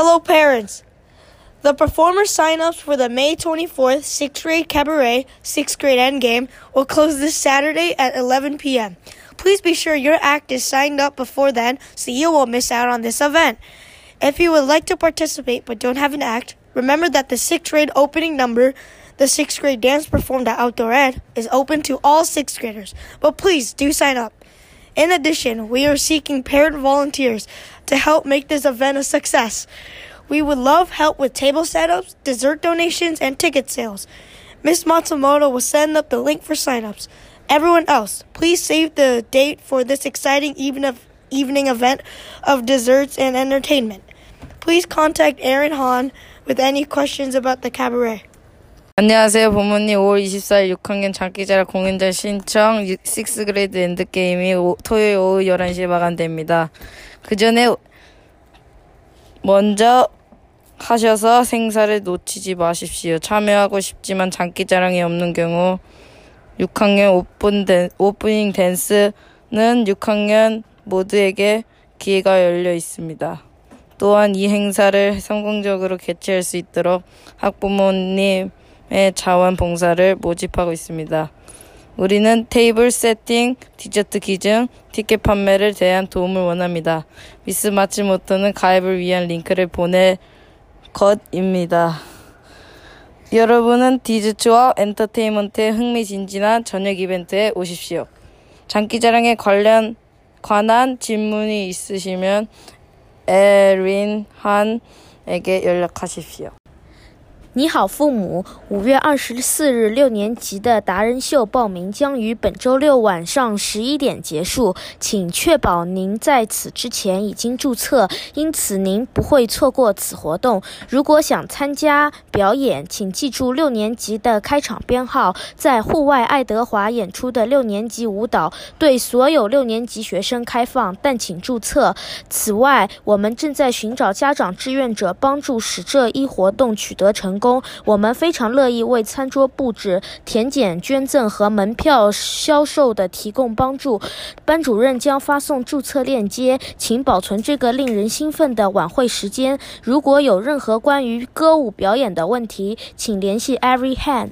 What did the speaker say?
Hello, parents. The performer sign-ups for the May 24th 6th grade cabaret 6th grade endgame will close this Saturday at 11 p.m. Please be sure your act is signed up before then so you won't miss out on this event. If you would like to participate but don't have an act, remember that the 6th grade opening number, the 6th grade dance performed at Outdoor Ed, is open to all 6th graders. But please do sign up. In addition, we are seeking parent volunteers to help make this event a success. We would love help with table setups, dessert donations, and ticket sales. Miss Matsumoto will send up the link for signups. Everyone else, please save the date for this exciting evening, event of desserts and entertainment. Please contact Aaron Hahn with any questions about the cabaret. 안녕하세요, 부모님. 5월 24일 6학년 장기자랑 공연장 신청 6그레이드 엔드게임이 오, 토요일 오후 11시에 마감됩니다. 그 전에 먼저 하셔서 행사를 놓치지 마십시오. 참여하고 싶지만 장기자랑이 없는 경우 6학년 오픈 댄, 오프닝 댄스는 6학년 모두에게 기회가 열려 있습니다. 또한 이 행사를 성공적으로 개최할 수 있도록 학부모님의 자원봉사를 모집하고 있습니다. 우리는 테이블 세팅, 디저트 기증, 티켓 판매를 대한 도움을 원합니다. 미스 마츠모토는 가입을 위한 링크를 보낼 것입니다. 여러분은 디즈츠와 엔터테인먼트의 흥미진진한 저녁 이벤트에 오십시오. 장기자랑에 관련 관한 질문이 있으시면 에린 한에게 연락하십시오. 你好，父母！五月二十四日，六年级的达人秀报名将于本周六晚上十一点结束，请确保您在此之前已经注册，因此您不会错过此活动。如果想参加表演，请记住六年级的开场编号，在户外爱德华演出的六年级舞蹈对所有六年级学生开放，但请注册。此外，我们正在寻找家长志愿者，帮助使这一活动取得成工。我们非常乐意为餐桌布置、填检、捐赠和门票销售的提供帮助。班主任将发送注册链接，请保存这个令人兴奋的晚会时间。如果有任何关于歌舞表演的问题，请联系 Every Hand。